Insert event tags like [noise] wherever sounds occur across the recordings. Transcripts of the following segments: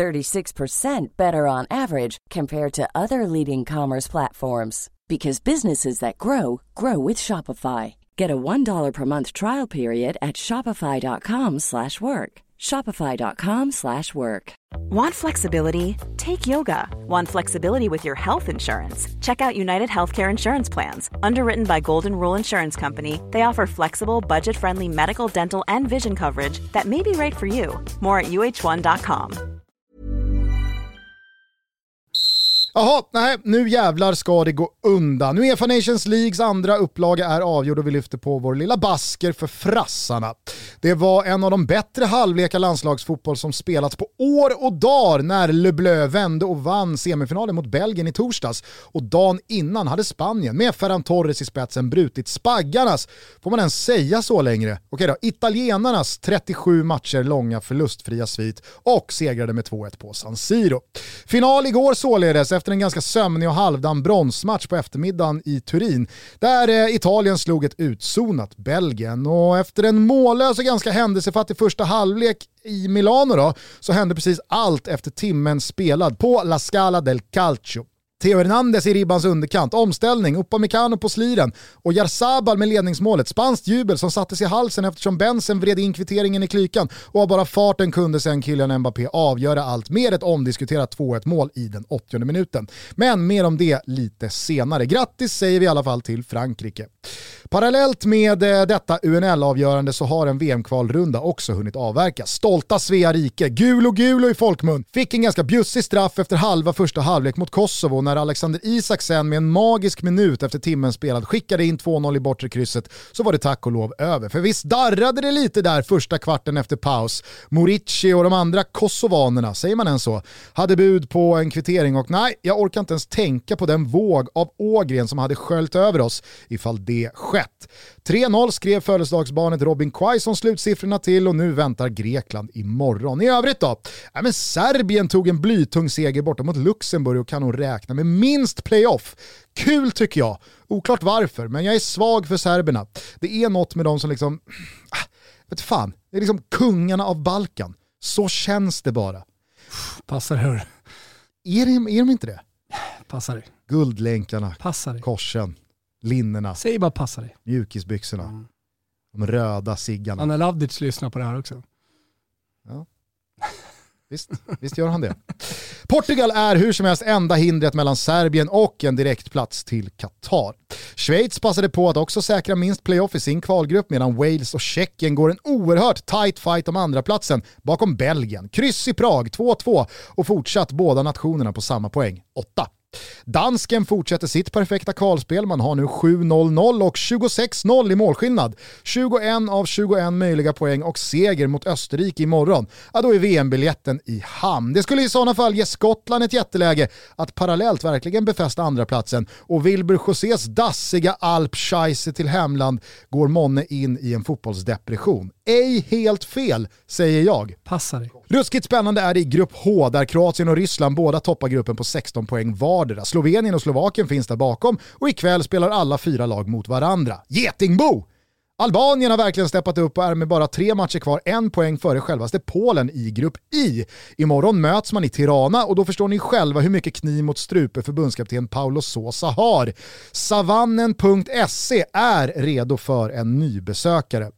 36% better on average compared to other leading commerce platforms because businesses that grow grow with Shopify. Get a $1 per month trial period at shopify.com/work. shopify.com/work. Want flexibility? Take yoga. Want flexibility with your health insurance? Check out United Healthcare Insurance Plans. Underwritten by Golden Rule Insurance Company, they offer flexible, budget-friendly medical, dental, and vision coverage that may be right for you. More at uh1.com. Jaha, nej, nu jävlar ska det gå undan. Nu Uefa Nations Leagues andra upplaga är avgjord och vi lyfter på vår lilla basker för frassarna. Det var en av de bättre halvlekar landslagsfotboll som spelats på år och dagar när Le Bleu vände och vann semifinalen mot Belgien i torsdags. Och dagen innan hade Spanien med Ferran Torres i spetsen brutit spaggarnas, får man ens säga så längre? Okej då, italienarnas 37 matcher långa förlustfria svit och segrade med 2-1 på San Siro. Final igår således efter en ganska sömnig och halvdan bronsmatch på eftermiddagen i Turin, där eh, Italien slog ett utzonat Belgien. Och efter en mållös och ganska händelsefattig första halvlek i Milano då, så hände precis allt efter timmen spelad på La Scala del Calcio. Theo Hernandez i ribbans underkant, omställning, Upamecano på sliren och Jarzabal med ledningsmålet. Spanskt jubel som sattes i halsen eftersom Bensen vred in kvitteringen i klykan och av bara farten kunde sen Kylian Mbappé avgöra allt med ett omdiskuterat 2-1 mål i den 80 minuten. Men mer om det lite senare. Grattis säger vi i alla fall till Frankrike. Parallellt med eh, detta UNL-avgörande så har en VM-kvalrunda också hunnit avverkas. Stolta Svea rike, gul och gul i folkmun, fick en ganska bjussig straff efter halva första halvlek mot Kosovo när Alexander Isak sen med en magisk minut efter timmen spelad skickade in 2-0 i bortre krysset så var det tack och lov över. För visst darrade det lite där första kvarten efter paus. Morici och de andra kosovanerna, säger man än så, hade bud på en kvittering och nej, jag orkar inte ens tänka på den våg av Ågren som hade sköljt över oss ifall det skett. 3-0 skrev födelsedagsbarnet Robin Quaison slutsiffrorna till och nu väntar Grekland imorgon. I övrigt då? Ja, men Serbien tog en blytung seger borta mot Luxemburg och kan nog räkna med minst playoff. Kul tycker jag. Oklart varför, men jag är svag för serberna. Det är något med dem som liksom, [sniffs] ah, vet fan, det är liksom kungarna av Balkan. Så känns det bara. Passar hör. Är de, är de inte det? Passar. Guldlänkarna, Passar korsen, linnena, Säg bara passa dig. mjukisbyxorna, Mm. de röda ciggarna. Anna Lavdic lyssnar på det här också. Visst, visst gör han det. Portugal är hur som helst enda hindret mellan Serbien och en direktplats till Qatar. Schweiz passade på att också säkra minst playoff i sin kvalgrupp medan Wales och Tjeckien går en oerhört tight fight om andra platsen bakom Belgien. Kryss i Prag 2-2 och fortsatt båda nationerna på samma poäng, 8. Dansken fortsätter sitt perfekta kvalspel, man har nu 7-0-0 och 26-0 i målskillnad. 21 av 21 möjliga poäng och seger mot Österrike imorgon. Ja, då är VM-biljetten i hamn. Det skulle i sådana fall ge Skottland ett jätteläge att parallellt verkligen befästa andraplatsen och Wilbur Josés dassiga alpscheisse till hemland går månne in i en fotbollsdepression. Ej helt fel, säger jag. Passar dig. Ruskigt spännande är det i grupp H där Kroatien och Ryssland båda toppar gruppen på 16 poäng vardera. Slovenien och Slovakien finns där bakom och ikväll spelar alla fyra lag mot varandra. Getingbo! Albanien har verkligen steppat upp och är med bara tre matcher kvar en poäng före självaste Polen i grupp I. Imorgon möts man i Tirana och då förstår ni själva hur mycket kniv mot strupe förbundskapten Paulo Sosa har. Savannen.se är redo för en nybesökare.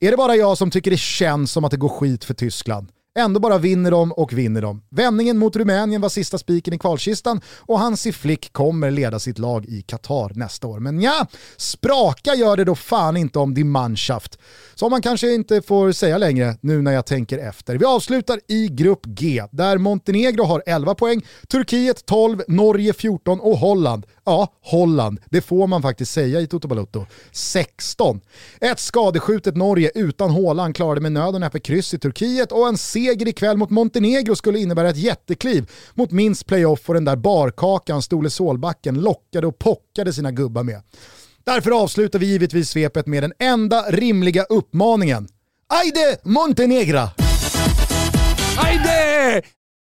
Är det bara jag som tycker det känns som att det går skit för Tyskland? Ändå bara vinner de och vinner de. Vändningen mot Rumänien var sista spiken i kvalkistan och Hansi Flick kommer leda sitt lag i Qatar nästa år. Men ja, spraka gör det då fan inte om din manschaft. Som man kanske inte får säga längre nu när jag tänker efter. Vi avslutar i grupp G där Montenegro har 11 poäng, Turkiet 12, Norge 14 och Holland Ja, Holland. Det får man faktiskt säga i Toto Balotto. 16. Ett skadeskjutet Norge utan Haaland klarade med nöden efter kryss i Turkiet och en seger ikväll mot Montenegro skulle innebära ett jättekliv mot minst playoff och den där barkakan Stole Solbacken lockade och pockade sina gubbar med. Därför avslutar vi givetvis svepet med den enda rimliga uppmaningen. Ajde Montenegra! Ajde!